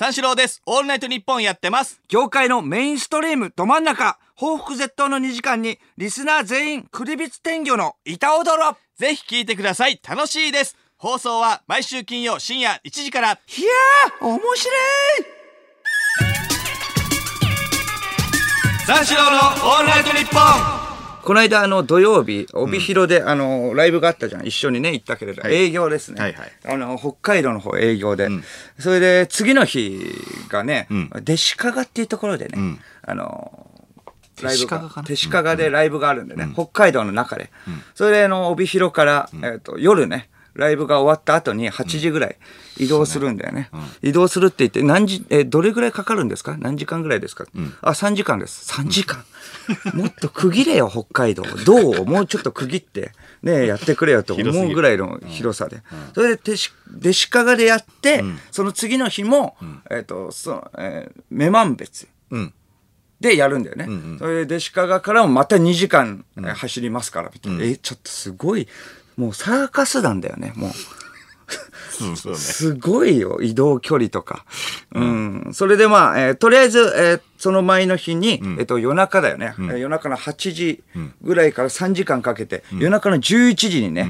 三四郎です。オールナイトニッポンやってます。業界のメインストリームど真ん中報復絶倒の2時間にリスナー全員クリビツ天魚の板踊ろぜひ聞いてください。楽しいです。放送は毎週金曜深夜1時から。いやー面白い三四郎のオールナイトニッポンこの間あの土曜日帯広で、あのライブがあったじゃん。一緒にね行ったけれど、営業ですね、はいはい。あの北海道の方営業で、それで次の日がね、ん。弟子屈っていうところでね、ん。あのライブが弟子屈かな手鹿でライブがあるんでね、北海道の中で、それであの帯広から、えっと夜ねライブが終わった後に8時ぐらい移動するんだよね、移動するって言って何時えどれぐらいかかるんですか？何時間ぐらいですか、あ3時間です。3時間。もっと区切れよ北海道。どう？もうちょっと区切って。ねやってくれよと思うぐらいの 広さで、それで弟子弟子屈でやって、その次の日も、えっ、とそえー女満別うん。でやるんだよね。それで弟子屈からもまた2時間、えー走りますからみたいな。え、ちょっとすごい、もうサーカス団だよね、もう。そうそうね。すごいよ、移動距離とか。うん。それでまあ、えーとりあえず、えーその前の日に、えっと、夜中だよね、えー夜中の8時ぐらいから3時間かけて、夜中の11時にね、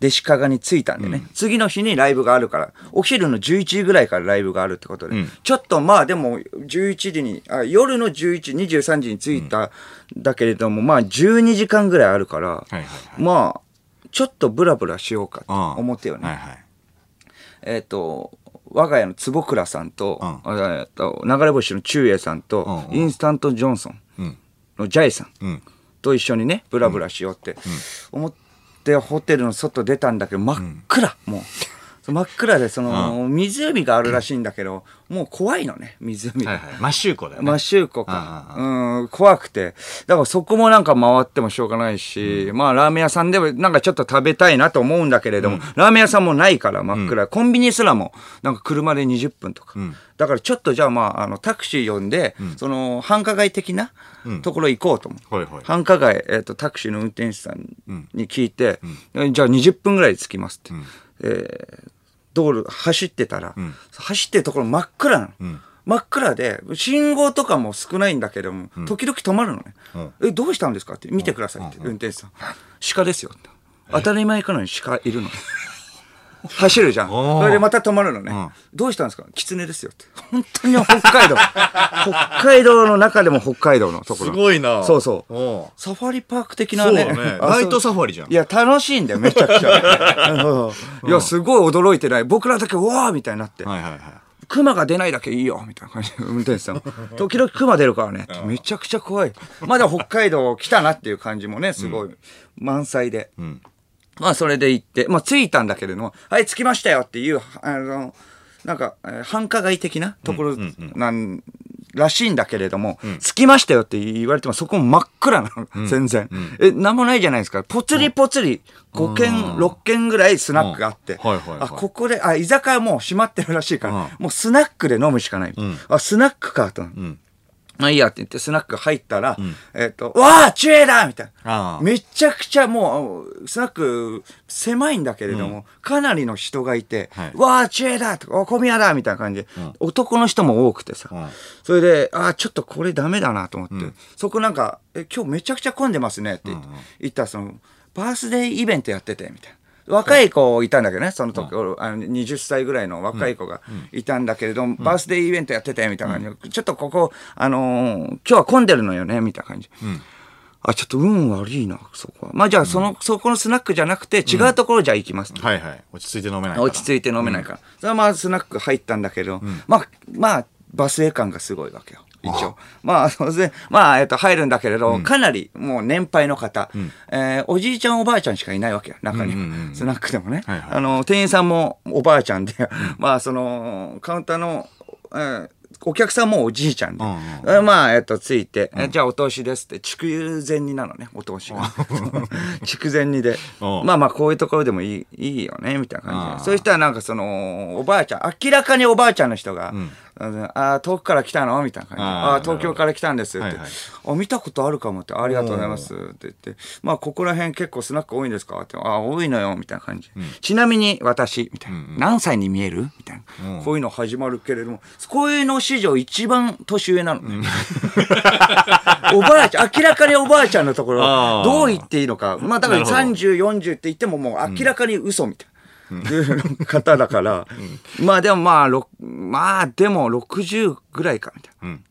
弟子屈に着いたんでね、次の日にライブがあるから、お昼の11時ぐらいからライブがあるってことで、ちょっとまあでも、11時に、あ夜の11、23時に着いたんだけれども、まあ12時間ぐらいあるから、はいはい。まあ、ちょっとブラブラしようかと思ってよね。はいはい。えっ、と、我が家の坪倉さんと、うえっと流れ星の中英さんと、うんうんインスタントジョンソンうん。のジャイさん。と一緒にね、ブラブラしようって思って、ホテルの外出たんだけど、真っ暗、もう。真っ暗で、その、湖があるらしいんだけど、もう怖いのね、湖が。はいはい。マッシューコだよね。マシューコか。うん、怖くて。だからそこもなんか回ってもしょうがないし、まあラーメン屋さんでもなんかちょっと食べたいなと思うんだけれども、ラーメン屋さんもないから真っ暗。コンビニすらもなんか車で20分とか。だからちょっとじゃあまあ、あの、タクシー呼んで、その繁華街的なところ行こうと思う。はいはい繁華街、えっ、と、タクシーの運転手さんに聞いて、えじゃあ20分ぐらいで着きますって。えー道路走ってたら、走ってるところ真っ暗なの。真っ暗で、信号とかも少ないんだけども、時々止まるのね。え、どうしたんですかって、見てくださいって、運転手さん。鹿ですよ。当たり前かのに鹿いるの。走るじゃん。それでまた止まるのね。んどうしたんですか？狐ですよって。本当に北海道。北海道の中でも北海道のところ。すごいなそうそう。サファリパーク的なね。ナイトサファリじゃんいや、楽しいんだよ、めちゃくちゃ。うんいや、すごい驚いてない。僕らだけ、うわーみたいになって。はいはいはい。熊が出ないだけいいよみたいな感じで運転手さん 時々熊出るからねめちゃくちゃ怖いまだ北海道来たなっていう感じもねすごい満載で、まあそれで行ってまあ着いたんだけれどもはい着きましたよっていうあのなんか、えー繁華街的なところなん、らしいんだけれども、着きましたよって言われてもそこも真っ暗なの、全然、えなんもないじゃないですか。ぽつりぽつり5軒、6軒ぐらいスナックがあって、うん。はいはいはい。あここであ居酒屋もう閉まってるらしいから、もうスナックで飲むしかない、あスナックかと、まあいいやって言ってスナック入ったら、えっ、と、わあチュエだみたいな。めちゃくちゃもう、スナック狭いんだけれども、かなりの人がいて、はい。わあチュエだとか、お小宮だみたいな感じ。で、男の人も多くてさ、ん。それで、ああ、ちょっとこれダメだなと思って、そこなんか、え、今日めちゃくちゃ混んでますねって言って言ったら、その、バースデーイベントやってて、みたいな。若い子いたんだけどね、その時、あの20歳ぐらいの若い子がいたんだけれども、バースデーイベントやってて、みたいな感じで、ちょっとここ、あのー今日は混んでるのよね、みたいな感じ。あ、ちょっと運悪いな、そこは。まあじゃあ、その、そこのスナックじゃなくて、違うところじゃあ行きます。はいはい。落ち着いて飲めないから。落ち着いて飲めないから。それはまあスナック入ったんだけど、まあ、まあ、バスエ感がすごいわけよ。一応。まあ、それで、まあ、えっと、入るんだけれど、かなりもう年配の方、えーおじいちゃんおばあちゃんしかいないわけよ、中に。は。スナックでもね。あの、店員さんもおばあちゃんで、まあ、その、カウンターの、えーお客さんもおじいちゃんで、まあ、えっと、ついて、えじゃあお通しですって、筑前煮なのね、お通しが。筑前煮で、うん。まあまあ、こういうところでもいいいいよね、みたいな感じで。そうしたらなんかその、おばあちゃん、明らかにおばあちゃんの人が、あー遠くから来たの？みたいな感じで。あーあ東京から来たんですって。はいはいあ、見たことあるかもって。ありがとうございますって言って。まあ、ここら辺結構スナック多いんですか？って。ああ、多いのよ。みたいな感じ。ちなみに私、みたいな。何歳に見える？みたいな。こういうの始まるけれども、こういうの史上一番年上なのね。おばあちゃん、明らかにおばあちゃんのところどう言っていいのか。まあ、だからなるほど30、40って言ってももう明らかに嘘みたいな。いう方だから、まあでもまあ、ろまあでも60ぐらいかみたいな。うん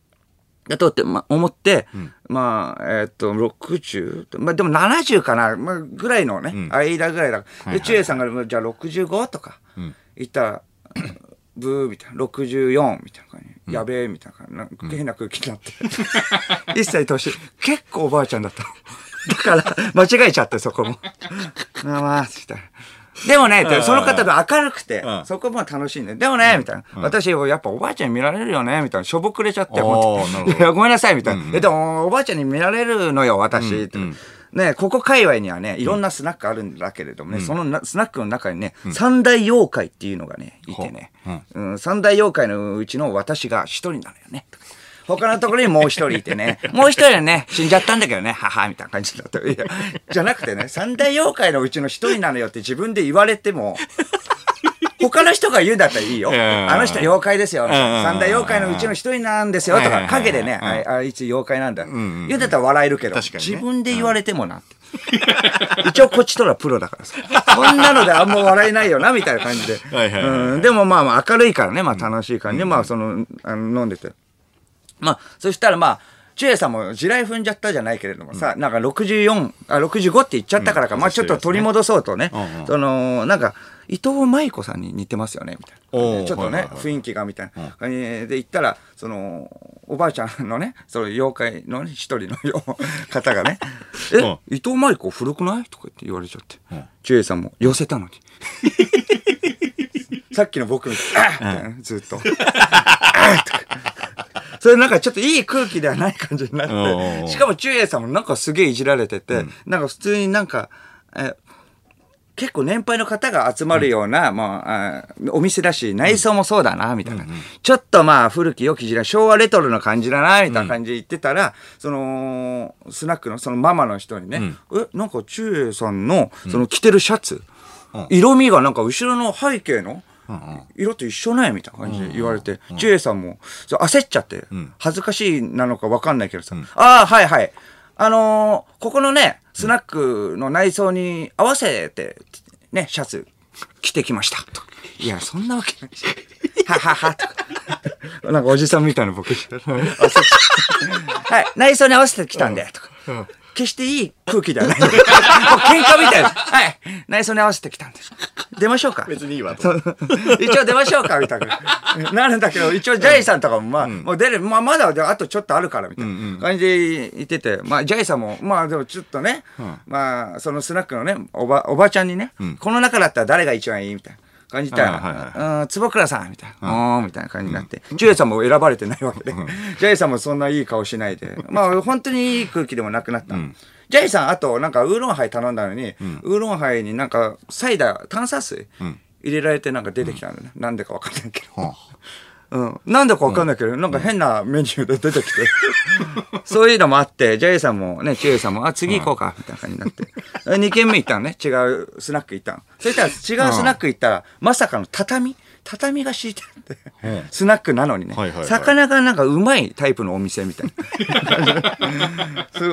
だとって、まあ、思って、まあ、えーっと、60、まあでも70かな、まあ、ぐらいのね、間ぐらいだ。で、ちゅえさんが、じゃあ65とか、言ったら、ブーみたいな、64みたいな感じ。やべえみたいな感じなんか変な空気になって。一歳年、結構おばあちゃんだったの。だから、間違えちゃって、そこも。まあまあ、みたいな。でもね、その方が明るくてうん、そこも楽しいね。でもね、みたいな。私、やっぱおばあちゃんに見られるよね、みたいな。しょぼくれちゃって、ごめんなさい、みたいな。えでも、おばあちゃんに見られるのよ、私。ね、ここ界隈にはね、いろんなスナックあるんだけれどもね、そのなスナックの中にね、三大妖怪っていうのがね、いてね、うん。三大妖怪のうちの私が一人なのよね。他のところにもう一人いてね、もう一人はね、死んじゃったんだけどね、はは、みたいな感じだった。いや、じゃなくてね、三大妖怪のうちの一人なのよって自分で言われても、他の人が言うんだったらいいよ。あの人妖怪ですよ。三大妖怪のうちの一人なんですよ。とか、陰でね、うんああいつ妖怪なんだ。言うんだったら笑えるけど、自分で言われてもなって。一応こっちとらプロだからさ。そんなのであんま笑えないよな、みたいな感じで。でもまあまあ明るいからね、まあ楽しい感じで、まあその、あの飲んでて。まあ、そしたらまあ、チュエさんも地雷踏んじゃったじゃないけれどもさ、なんか64、あ、65って言っちゃったからか、まあちょっと取り戻そうとね、うんうん。その、なんか、伊藤舞子さんに似てますよね、みたいな。ちょっとね、はいはいはい。雰囲気がみたいな。感じで言ったら、その、おばあちゃんのね、その妖怪のね、一人のよ方がね、え、うん。伊藤舞子古くない？とか言って言われちゃって。ん、チュエさんも寄せたのに。さっきの僕みたいな、あっ！みたいなずっと。それなんかちょっといい空気ではない感じになって、しかも中英さんもなんかすげえいじられてて、なんか普通になんか、え結構年配の方が集まるような、まあ、あお店だし、内装もそうだな、みたいな。ちょっとまあ、古き良き時代、昭和レトロな感じだな、みたいな感じで言ってたら、その、スナックのそのママの人にね、え、なんか中英さんの、その着てるシャツ、色味がなんか後ろの背景の、色と一緒ねみたいな感じで言われて、ジュエさんもそう焦っちゃって、恥ずかしいなのか分かんないけどさ、ああ、はいはい。あのーここのね、スナックの内装に合わせて、ね、シャツ着てきました。といや、そんなわけないし。ははは、とか。なんかおじさんみたいな僕。はい、内装に合わせてきたんで、とか。決していい空気ではない。喧嘩みたいです。はい。内装に合わせてきたんです。出ましょうか。別にいいわと一応出ましょうか、みたいな。なるんだけど、一応ジャイさんとかも、まあ、もう出る、まあ、まだあとちょっとあるから、みたいな感じで言ってて、まあ、ジャイさんも、まあ、でもちょっとね、まあ、そのスナックのね、おば、おばちゃんにね、この中だったら誰が一番いいみたいな。感じたはいはい坪倉さんみたいな、うん、みたいな感じになって、ジュエさんも選ばれてないわけで、ジャイさんもそんないい顔しないで、まあ、本当にいい空気でもなくなった。ジャイさん、あと、なんか、ウーロンハイ頼んだのに、ウーロンハイになんか、サイダー、炭酸水、入れられてなんか出てきたのね。なんでかわかんないけど。うん。なんでかわかんないけど、なんか変なメニューで出てきて。そういうのもあって、ジャイさんもね、チュエさんも、あ、次行こうか、みたいな感じになって。2軒目行ったのね。違うスナック行ったの。そしたら違うスナック行ったら、まさかの畳？畳が敷いてあって、スナックなのにね、魚がなんかうまいタイプのお店みたいな。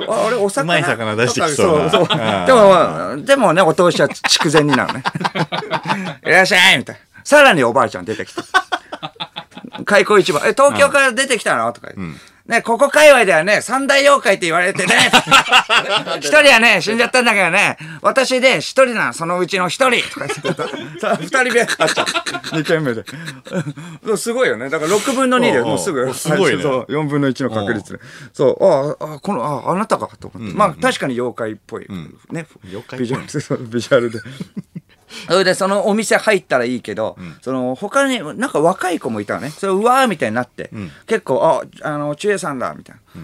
ああれ、お魚？うまい魚出してきそうなそうそう。でも、でもね、お通しは筑前煮なのね。いらっしゃいみたいな。さらにおばあちゃん出てきた。開口一番、え、東京から出てきたの？とか言って。ね、ここ界隈ではね、三大妖怪って言われてね。一人はね、死んじゃったんだけどね、私で一人なの、そのうちの一人とか言って二人目。二軒目で。すごいよね。だから6分の2でもうすぐ。すごいねそう、4分の1の確率で。そう、ああ、この、あ、あなたかと思って。まあ、確かに妖怪っぽい。ね。妖怪っぽいビジュアルで。そ れで、そのお店入ったらいいけど、その、他に、なんか若い子もいたのね。それ、うわーみたいになって、結構、あ、あの、ちえさんだ、みたいな。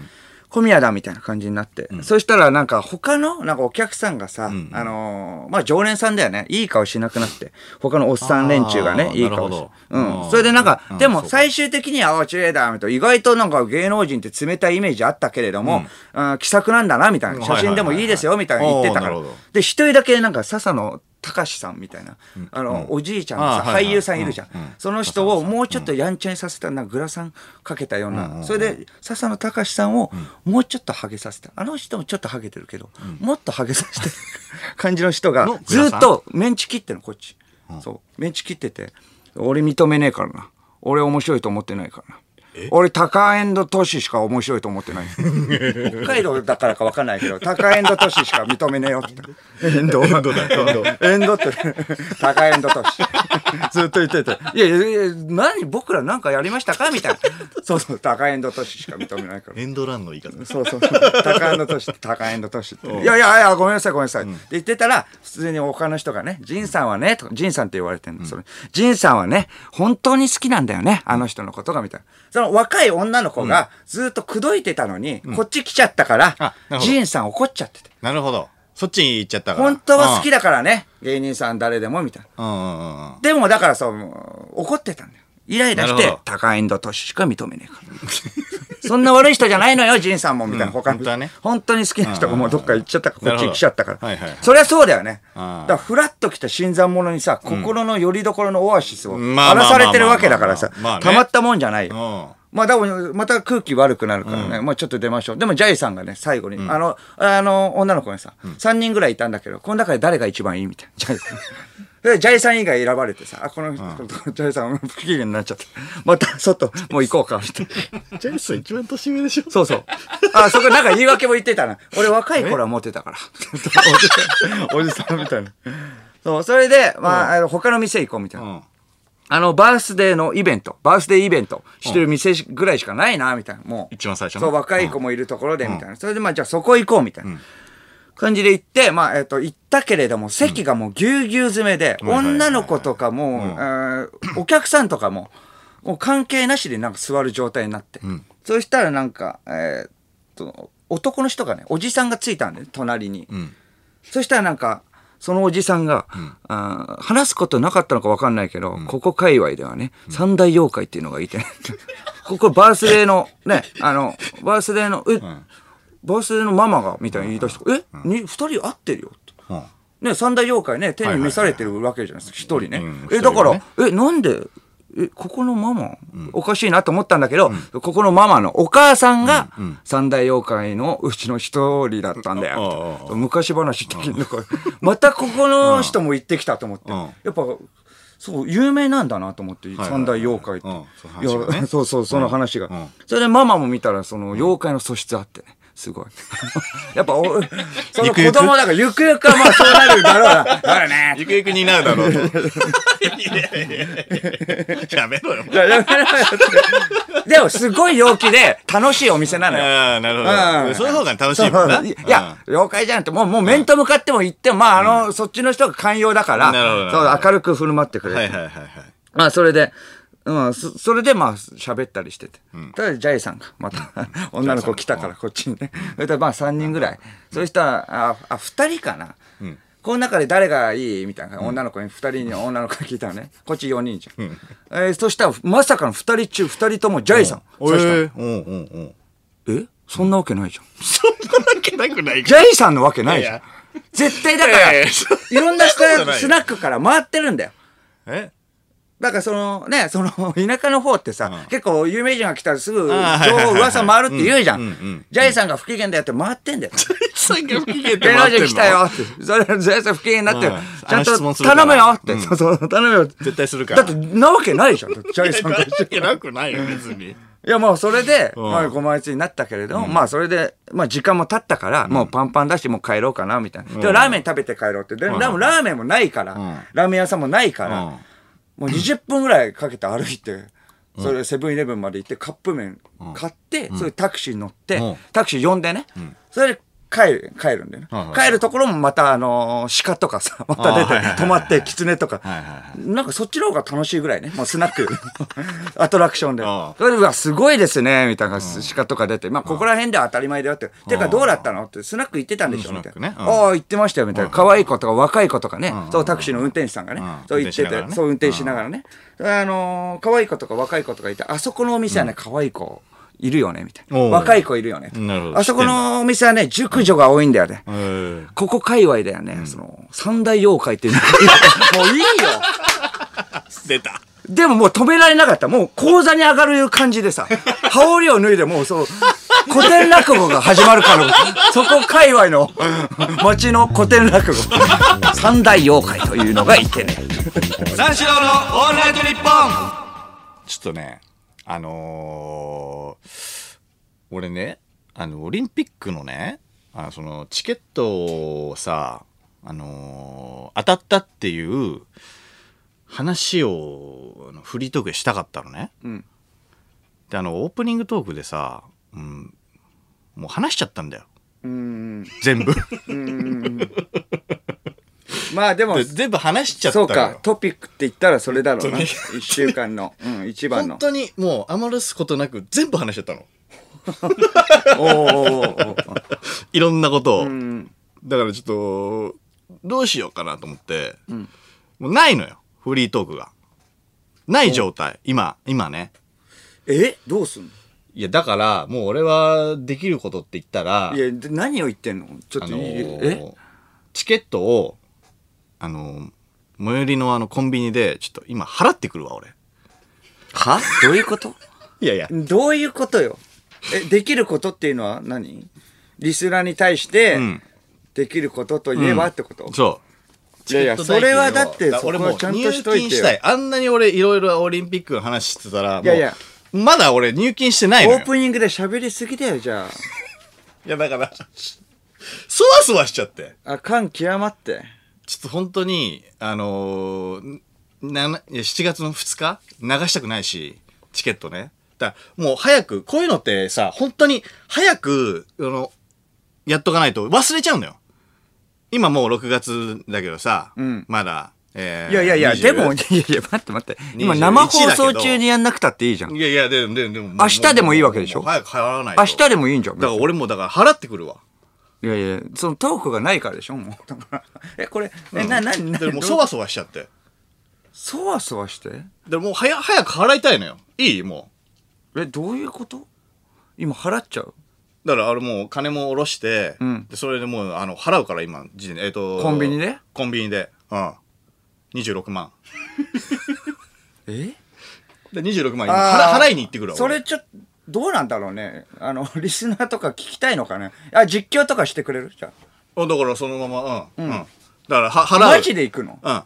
小宮だみたいな感じになって、そしたらなんか他のなんかお客さんがさ、ん。あのーまあ常連さんだよね。いい顔しなくなって。他のおっさん連中があねーいい顔しなるほど。うん。うん。それでなんか、うん。でも最終的には「あちれだ」みたいな。意外となんか芸能人って冷たいイメージあったけれども、うん。気さくなんだなみたいな。写真でもいいですよみたいな言ってたから。で一人だけなんか笹野隆さんみたいな、あの、おじいちゃんのさ、俳優さんいるじゃん、その人をもうちょっとやんちゃにさせたなグラサンかけたような、それで笹野隆さんをもうちょっとハゲさせた。あの人もちょっとハゲてるけど、もっとハゲさせてる感じの人が ずっとメンチ切ってんのこっち、そう。メンチ切ってて俺認めねえからな。俺面白いと思ってないからな俺高エンド都市しか面白いと思ってない。北海道だからか分かんないけど高エンド都市しか認めねえよって。言ったエンドエンドだエンドエンドって。高エンド都市。ずっと言ってていやいやいや何僕らなんかやりましたかみたいな。そうそう高エンド都市しか認めないから。エンドランの言い方。そうそう。高エンド都市って、高エンド都市って。いやいやいや、ごめんなさい、ごめんなさい。って言ってたら、普通に他の人がね、ジンさんはね、とジンさんって言われてるの、それ。ジンさんはね、本当に好きなんだよね、あの人のことが、みたいな。その若い女の子がずっと口説いてたのに、こっち来ちゃったからジンさん怒っちゃってて。なるほどそっちに行っちゃったから本当は好きだからね、芸人さん誰でも、みたいな。でもだからそう、怒ってたんだよ。イライラして高エンド都市しか認めねえから。そんな悪い人じゃないのよ、ジンさんも、みたいな。うん他の本当はね本当に好きな人がもうどっか行っちゃったから、こっち来ちゃったから。そりゃそうだよね。だから、フラッと来た新参者にさ、心の拠り所のオアシスをまあ荒らされてるわけだからさたまったもんじゃないよ。うんまあ、多分、また空気悪くなるからね。まあ、ちょっと出ましょう。でも、ジャイさんがね、最後に、あの、あの、女の子にさ、3人ぐらいいたんだけど、この中で誰が一番いいみたいな。ジャイさん。で、ジャイさん以外選ばれてさ、あ、この人、ジャイさん不機嫌になっちゃって。また、外、もう行こうか、みたいな。ジェイス一番年上でしょ？そうそう。あ、そこなんか言い訳も言ってたな。俺若い頃はモテたから。おじさんみたいな。そう、それで、まあ、あの他の店行こうみたいな。うんあの、バースデーのイベント、バースデーイベントしてる店ぐらいしかないな、みたいな。もう。一番最初のそう、若い子もいるところで、みたいな。それで、まあ、じゃあそこ行こう、みたいな。感じで行って、まあ、えっ、と、行ったけれども、席がもうぎゅうぎゅう詰めで、はいはいはい女の子とかも、えーお客さんとかも、もう関係なしでなんか座る状態になって。そしたらなんか、えーっと、男の人がね、おじさんがついたんだよ、隣に。ん。そしたらなんか、そのおじさんが、あー話すことなかったのか分かんないけど、ここ界隈ではね、三大妖怪っていうのがいて、ここバースデーの、ね、あの、バースデーの、え、バースデーのママが、みたいに言い出して、え、に二人会ってるよって。うん。ね、三大妖怪ね、天に召されてるわけじゃないですか、一人ね。うん。え、だから、一え、なんで、え、ここのママ、おかしいなと思ったんだけど、ここのママのお母さんが、三大妖怪のうちの一人だったんだよ。うん昔話的に、またここの人も行ってきたと思って。うん。やっぱ、そう、有名なんだなと思って、はい三大妖怪って。うん。そうそう、その話が。うん。それでママも見たら、その妖怪の素質あってね。すごい。やっぱお、その子供だから、ゆくゆくはまあそうなるだろうな。だからね。ゆくゆくになるだろうと。いやいやいややめろよ。いややめろよでも、すごい陽気で楽しいお店なのよ。ああ、なるほうんど。その方が楽しいもんな。いや、妖怪じゃなくて、もう、もう面と向かっても言っても、まあ、あの、そっちの人が寛容だから、なるほどなるほそう、明るく振る舞ってくうん。れて。はいはいはいはい。まあ、それで、うん、そそれでまあ喋ったりしてて、ただジャイさんがまた女の子来たからこっちにね。それでまあ3人ぐらい。そしたらああ2人かな、この中で誰がいいみたいな。女の子に2人に女の子が聞いたのね。こっち4人じゃん、えーそしたらまさかの2人中2人ともジャイさん、おそしたらえ。え？そんなわけないじゃん。そんなわけなくない。ジャイさんのわけないじゃん。絶対だからいろんなスナックから回ってるんだよ。え？だからそのね、その田舎の方ってさ、結構有名人が来たらすぐ情報噂回るって言うじゃうん。ジャイさんが不機嫌だよって回ってんだよ。さんが不機嫌って回ってんの？人来たよって。それ、ジャイさん不機嫌になってるうん。ちゃんと頼むよって。うんそうそう、頼むよ。絶対するから。だって、なわけないじゃん。ジャイさんがなくないよ、別に。いやもうそれで、うんまあご満悦になったけれども、まあそれで、まあ時間も経ったから、もうパンパンだし、もう帰ろうかな、みたいな。でもラーメン食べて帰ろうって。で、でもラーメンもないから、んラーメン屋さんもないから、うんもう20分ぐらいかけて歩いて、それセブンイレブンまで行ってカップ麺買って、それでタクシーに乗って、うん。タクシー呼んでね、それで帰る、帰るんだよね。はいはい帰るところもまた、あのー鹿とかさ、また出て、あーはいはいはい止まって、狐とか。はいはいはいなんかそっちの方が楽しいぐらいね。もうスナック、アトラクションで。ああそれで、うわ、すごいですね、みたいな鹿とか出て。まあ、ここら辺では当たり前だよって。てか、どうだったのって、スナック行ってたんでしょうんみたいな。スナックねうんああ、行ってましたよ、みたいな。可愛い子とか若い子とかね。そう、タクシーの運転手さんがねうん。そう言ってて、運転しながらねそう運転しながらね。あのー、可愛い子とか若い子とかいて、あそこのお店はね、可愛い子いるよね、みたいな。若い子いるよね。なるほどあそこのお店はね、熟女が多いんだよね。えーここ界隈だよね。その、三大妖怪っていうの もういいよ。出たでももう止められなかった。もう講座に上がる感じでさ、羽織を脱いでもうそう、古典落語が始まるから、そこ界隈の町の古典落語。三大妖怪というのがいてね。三四郎のオールナイトニッポンちょっとねあのー俺ねあのオリンピックのねあそのチケットをさあのー当たったっていう話をフリートークでしたかったのね、ん。であのオープニングトークでさ、うん、もう話しちゃったんだよ。うーん。全部 まあでもで、全部話しちゃったそうか、トピックって言ったらそれだろうな。本一週間の、うん、一番の。本当にもう余らすことなく全部話しちゃったの。おーおいろんなことを、うん。だからちょっとどうしようかなと思って、もうないのよ。フリートークが。ない状態。今今ね。え？どうすんの？いやだからもう俺はできることって言ったらいや、で何を言ってんの？ちょっあのといい、ーえ？チケットをあのー最寄りのあのコンビニでちょっと今払ってくるわ俺。は？どういうこと？いやいや。どういうことよ？え、できることっていうのは何？リスナーに対してうん、できることといえばってこと、そう。いやいや、それはだって、そこ俺もうはちゃんと入しといてよ。金した。い。あんなに俺いろいろオリンピックの話してたらもういや。いやまだ俺入金してないのよ。オープニングで喋りすぎだよ、じゃいやだからそわそわしちゃって。あ。あかん極まって。ちょっと本当にあのーなないや7月の2日流したくないしチケットね。だもう早くこういうのってさ本当に早くあのやっとかないと忘れちゃうのよ。今もう6月だけどさ、うん。まだ、えーいやいやいや、20でも、いやいや、待って待って。今21生放送中にやんなくたっていいじゃん。いやいやでででも明日でもいいわけでしょ？早く払わないと。明日でもいいんじゃん。だから俺もだから払ってくるわいやいや、そのトークがないからでしょ、もう。だからえ、これ、え、な、な、な、でもうそわそわしちゃって。そわそわして？でもう早早く払いたいのよ。いい？もえ、どういうこと？今払っちゃう？うだからあれもう金も下ろして、うん。でそれでもうあの払うから今時点で。えっ、とコンビニで？コンビニで。うん。26万。え？で26万払払いに行ってくるわ俺。それちょっと、どうなんだろうね。あの、リスナーとか聞きたいのかね。あ、実況とかしてくれる？じゃうんだからそのままうん、うん、だからはあ。払うマジで行くの？うん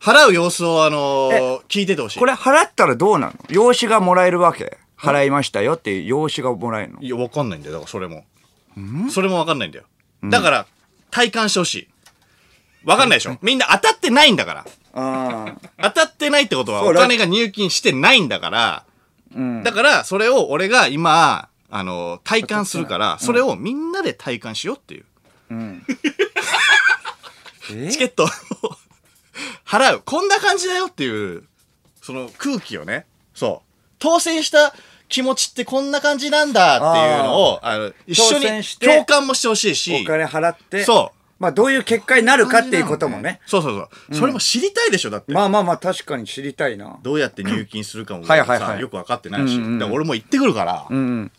払う様子をあのー聞いててほしいこれ払ったらどうなの？用紙がもらえるわけ？払いましたよっていう用紙がもらえるの？いや、わかんないんだよ。だからそれも。それもわかんないんだよ。だから、体感してほしい。わかんないでしょ？みんな当たってないんだから。あ当たってないってことはそうだお金が入金してないんだから。だから、それを俺が今、あの、体感するから、それをみんなで体感しようっていう。うん。え？チケットを 払う。こんな感じだよっていう、その空気をね。そう。当選した気持ちってこんな感じなんだっていうのを、あの一緒当に共感もしてほしいし。お金払って、そう。まあどういう結果になるかっていうこともね。そうそうそう。それも知りたいでしょ、だって。まあまあまあ確かに知りたいな。どうやって入金するかもはいはいはいさよく分かってないし。うんうんだから俺も行ってくるから。うんうん。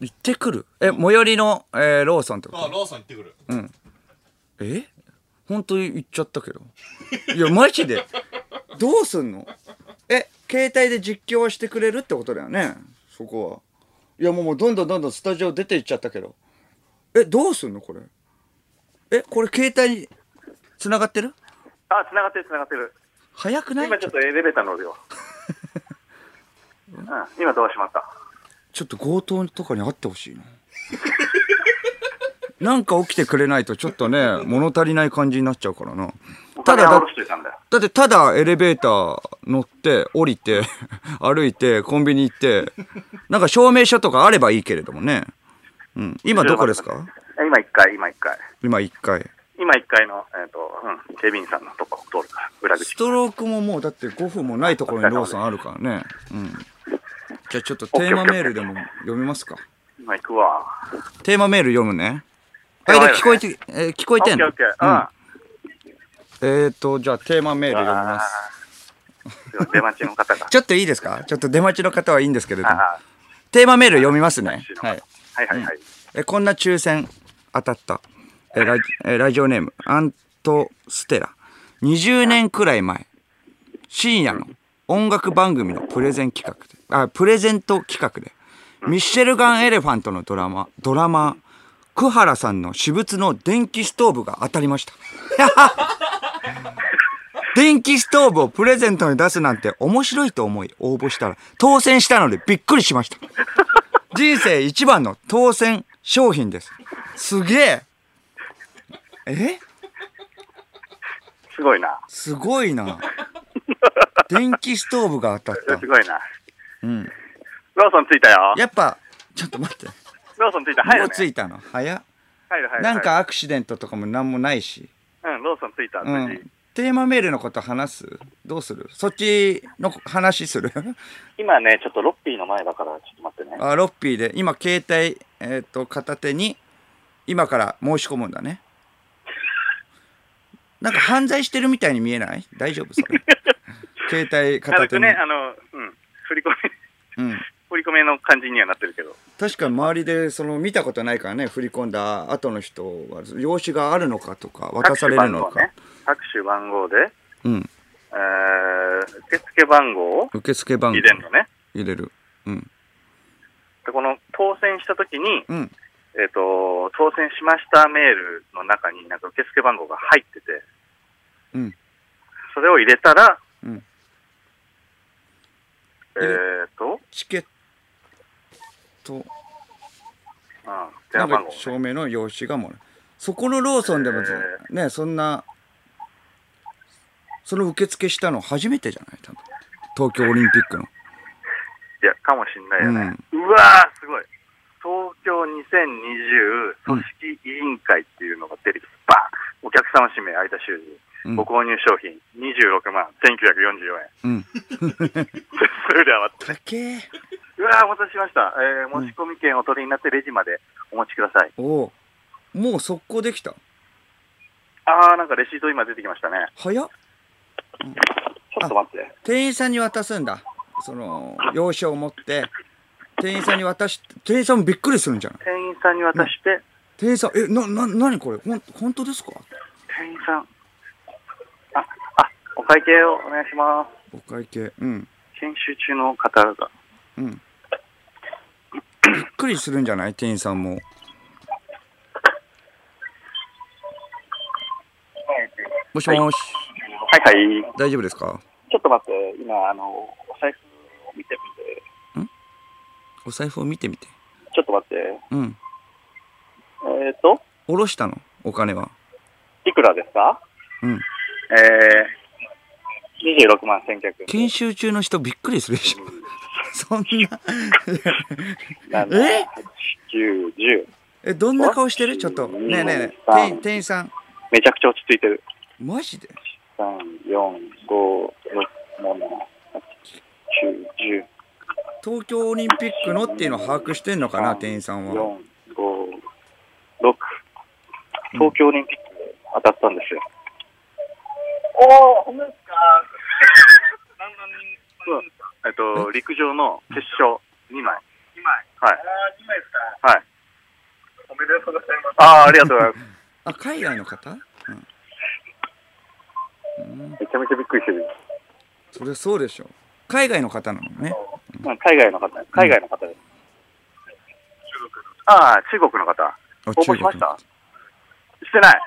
行ってくる？え、最寄りの、えーローソンと？あ、ローソン行ってくる。え？本当に行っちゃったけど。いや、マジで。どうすんの？え、携帯で実況はしてくれるってことだよね。そこは。いや、もうもうどんどんどんどんスタジオ出て行っちゃったけど。え、どうすんのこれ？え、これ携帯に繋がってる？あ、繋がってる、繋がってる。早くない？今ちょっとエレベーター乗るよ。うん、今どうしまった。ちょっと強盗とかに会ってほしいな。なんか起きてくれないとちょっとね、物足りない感じになっちゃうからな。ただだだってただエレベーター乗って、降りて、歩いて、コンビニ行って、なんか証明書とかあればいいけれどもね。うん。今どこですか？え今1階、今1階。今1回。今1階の、えっ、と、うん、警備員さんのとこ通るから、裏口ス。トロークももうだって5分もないところにローソンあるからね。うん。じゃあちょっとテーマメールでも読みますか。今行くわ。テーマメール読むね。テーマメールね間聞こえて、えー聞こえてんの？オッケーオッケー。うん。えーと、じゃあテーマメール読みます。出待ちの方が。ちょっといいですか？ちょっと出待ちの方はいいんですけれども。あテーマメール読みますね。ははいい。はいはいはい。えこんな抽選当たった。えラジえラジオネーム、アントステラ。20年くらい前、深夜の音楽番組のプレゼン企画で、あ、プレゼント企画で、ミッシェルガン・エレファントのドラマ、ドラマ、久原さんの私物の電気ストーブが当たりました。電気ストーブをプレゼントに出すなんて面白いと思い応募したら当選したのでびっくりしました。人生一番の当選商品です。すげええ？すごいな。すごいな。電気ストーブが当たったす。ごいな。うん。ローソン着いたよ。やっぱ、ちょっと待って。ローソン着いた。入もるね。う着いたの？早っ。入る入る。なんかアクシデントとかもなんもないし。うん、ローソン着いた。うん。テーマメールのこと話す？どうする？そっちの話する？今ね、ちょっとロッピーの前だから、ちょっと待ってね。あ、ロッピーで、今携帯、えっ、と、片手に、今から申し込むんだね。なんか犯罪してるみたいに見えない？大丈夫それ？携帯片手に。ね、あの、うん、振り込み、うん。振り込みの感じにはなってるけど。確かに周りでその見たことないからね振り込んだ後の人は用紙があるのかとか渡されるのか、ね。各種番号で、うんえー、受付番号を受付番号入れるのね。入れるうんでこの当選した時に、うん。えっ、と、当選しましたメールの中になんか受付番号が入ってて、うん。それを入れたら、うん。えっ、と、チケット。うん、電話番号をね、証明の用紙がもらえる。そこのローソンでもずえねそんなその受付したの初めてじゃない？多分。東京オリンピックのいや、かもしんないよね。うわー、すごい。東京2020組織委員会っていうのが出てきて、バーンお客様指名、相田修二、うんご購入商品26万1944円。うん それでは待って。うわー、お待たせしました。えー、申し込み券お取りになってレジまでお待ちください。おうもう速攻できたあー、なんかレシート今出てきましたね。早っちょっと待って。店員さんに渡すんだその用紙を持って店員さんに渡し店員さんもびっくりするんじゃない？店員さんに渡して、店員さんえなな何これ？ほん本当ですか？店員さん、あ、あ、お会計をお願いします。お会計うん。研修中の方が。うん。びっくりするんじゃない？店員さんも。もしもし。はい。はい。大丈夫ですか？ちょっと待って、今、あの、お財布を見てみて。お財布を見てみて。ちょっと待って。うん。えっ、ー、と、下ろしたの？お金は。いくらですか？うん。えー、26万1900円。研修中の人びっくりするでしょ。そんな。7、え？9、10。えどんな顔してる？ちょっと。ねえねえねえ。店店員さん。めちゃくちゃ落ち着いてる。マジで？3、4、5、6、7、8、9、10。東京オリンピックのっていうのを把握してんのかな店員さんは4、5、6。東京オリンピックで当たったんですよ。おお、ほんまですか何万人えっと、陸上の決勝2枚。2枚はい。ああ、2枚ですかはい。おめでとうございます。ああ、ありがとうございます。あ海外の方、うんめちゃめちゃびっくりしてる。それそうでしょ海外の方なのねうん海外の方、海外の方です。ああ、中国の方。あ応募しまし中たしてない。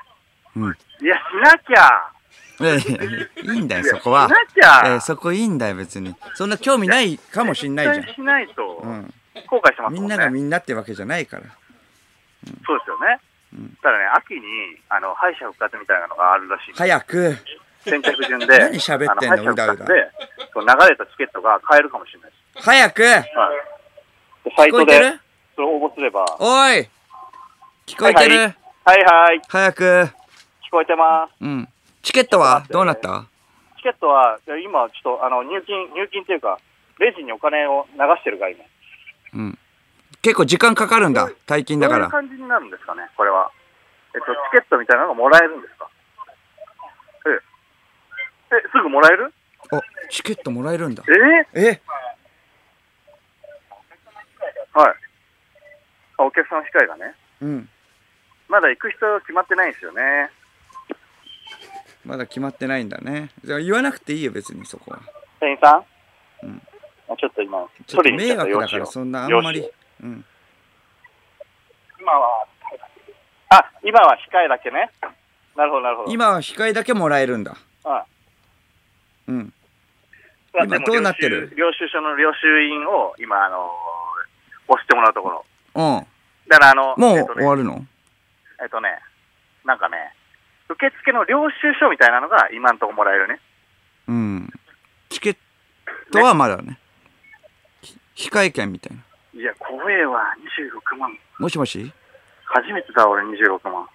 うんいや、しなきゃ。いやいんだよそこはしなきゃ。えーそこいいんだよ別にそんな興味ないかもしんないじゃんしないと、うん、後悔しますもんね。みんながみんなってわけじゃないからそうですよね。うんただね、秋に、あの、敗者復活みたいなのがあるらしい早く先着順で、何喋ってんのあ敗者復活うだうだで、そう流れたチケットが買えるかもしれないです。早くサイトで、それを応募すれば、おい聞こえてる、はいはいはい。早く。聞こえてます。うん。チケットは？どうなった？チケットは、今、ちょっと、あの、入金、入金っていうか、レジにお金を流してるから、今。うん。結構時間かかるんだ。大金だかどういうら。感じになるんですかね、これは。えっと、チケットみたいなのがもらえるんですか？え。え、すぐもらえる？お、チケットもらえるんだ。ええ？はい。あ、お客さんの控えがね。うん。まだ行く人決まってないんですよね。まだ決まってないんだね。じゃあ言わなくていいよ、別にそこは。店員さん？うんあちょっと今、ちょっと取りに迷惑だから、そんなあんまり。うん。今は、あ、今は控えだけね。なるほど、なるほど。今は控えだけもらえるんだ。あうん。まあ今でもどうなってる？領収領収書の領収印を今、あのー押してもらうところ。うん。だから、あの、もうえっとね終わるの？えっとね、なんかね、受付の領収書みたいなのが今んとこもらえるね。うん。チケットはまだね。ひ控え券みたいな。いや、怖えわ、26万。もしもし？初めてだ、俺26万。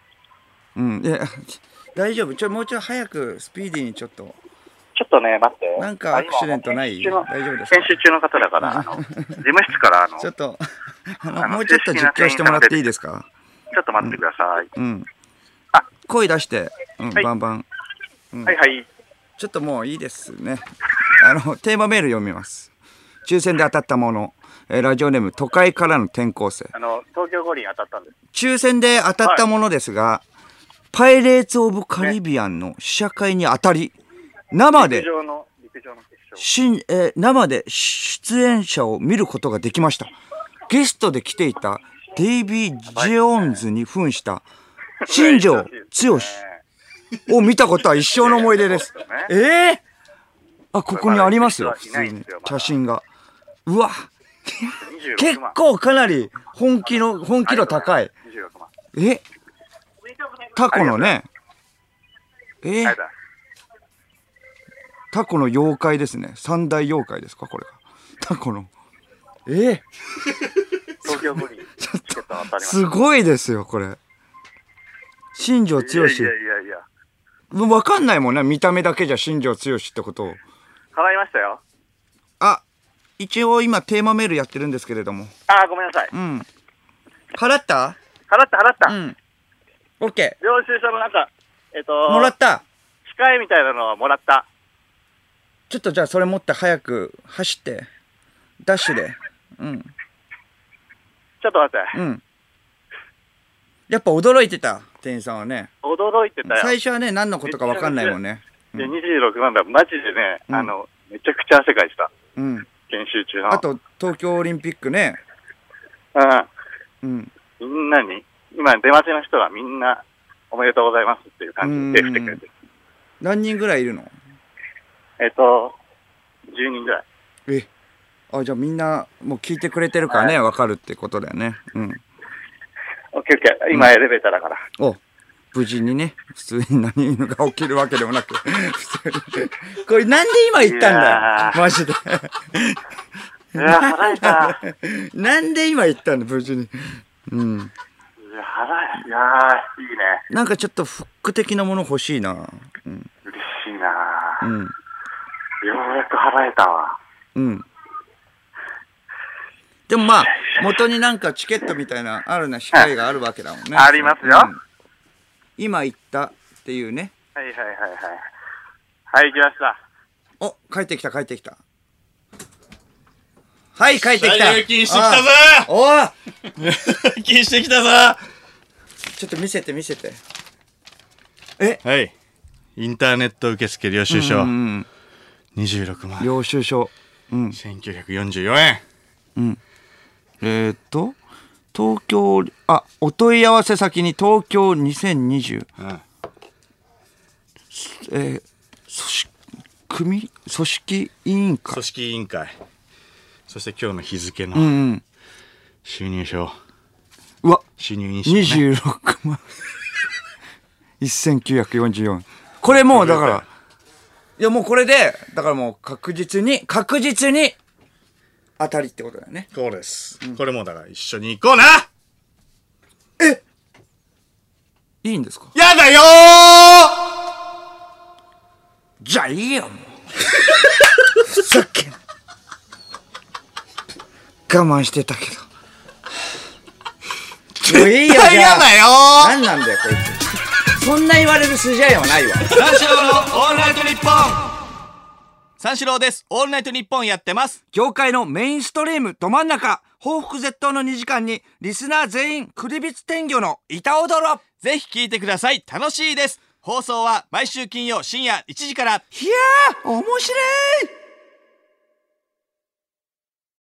うん。いや、大丈夫。ちょ、もうちょい早く、スピーディーにちょっと。ちょっとね、待って。なんかアクシデントない？大丈夫ですか？編集中の方だから、あの、事務室から、あの、ち ょちょっと、あの、もうちょっと実況してもらっていいですか？っと待ってください。うん。あ声出して、うん、はいバンバン。うんはいはい。ちょっともういいですね。あの、テーマメール読みます。抽選で当たったもの。えーラジオネーム、都会からの転校生。あの、東京五輪当たったんです。抽選で当たったものですが、パイレーツ・オブ・カリビアンの試写会に当たり、生で陸、上の、陸上の決勝。しんえー生で出演者を見ることができました。ゲストで来ていたデイビー・ジョーンズに扮した新庄剛志を見たことは一生の思い出です。ええあ、ここにありますよ、普通に写真が。うわ、26結万。構かなり本気の、本気度高い。26万。え？タコのね、え？ありがとうございタコの妖怪ですね。三大妖怪ですか、これが。タコの。え？ます東京五輪。チケット当たりました。すごいですよ、これ。新庄剛志。いやいやいやいや。もうわかんないもんね。見た目だけじゃ新庄剛志ってことを。払いましたよ。あ、一応今テーマメールやってるんですけれども。あー、ごめんなさい。うん。払った？払った払った。うん。オッケ領収書のなんか、えっと、ー。もらった。控えみたいなのはもらった。ちょっとじゃあそれ持って早く走って。ダッシュで。うん。ちょっと待って。うん。やっぱ驚いてた、店員さんはね。驚いてたよ。最初はね、何のことかわかんないもんね。いや、26万だ。マジでね、うんあの、めちゃくちゃ汗かいてた。うん。研修中の。あ、と、東京オリンピックね。うん。うん。みんなに、今出待ちの人はみんな、おめでとうございますっていう感じで手振ってくれてる。何人ぐらいいるの？えっと、10人ぐらい。え。あ、じゃあみんな、もう聞いてくれてるからね、わかるってことだよね。うん。オッケーオッケー。今エレベーターだから。お無事にね、普通に何が起きるわけでもなく、普通に。これなんで今言ったんいやだよーマジで。いや、払えた。いなんで今言ったんだ、無事に。うん。や、払え、いやー、いいね。なんかちょっとフック的なもの欲しいな。うん。嬉しいなうん。やく払えたわ。うん。でもまあ、元になんかチケットみたいな、あるな、控えがあるわけだもんね。ありますようん今言ったっていうね。はいはいはいはい。はい、来ました。お、帰ってきた、帰ってきた。はい、帰ってきた。入金してきたぞあおい入金してきたぞちょっと見せて見せて。え？はい。インターネット受付領収書、うん。26万領収書。うん。1944円。えー、っと、東京、あ、お問い合わせ先に東京2020、うん。えー、組織、組、組織委員会組。織委員会。そして今日の日付うんうのん。収入書、うわ、収入印紙、ね。26万。1944。これもうだから、いやもうこれで、だからもう確実に、確実に当たりってことだよね。そうです。これもうだから一緒に行こうな。いいんですか？やだよ！じゃあいいよ。もうふざけんな。我慢してたけど。もういいよじゃあやだよ！何なんだよこいつそんな言われる筋合いはないわ三四郎のオールナイトニッポン三四郎です。オールナイトニッポンやってます。業界のメインストリームど真ん中報復絶倒の2時間にリスナー全員クリビツ天魚の板踊ろぜひ聞いてください。楽しいです。放送は毎週金曜深夜1時から。いやー面白い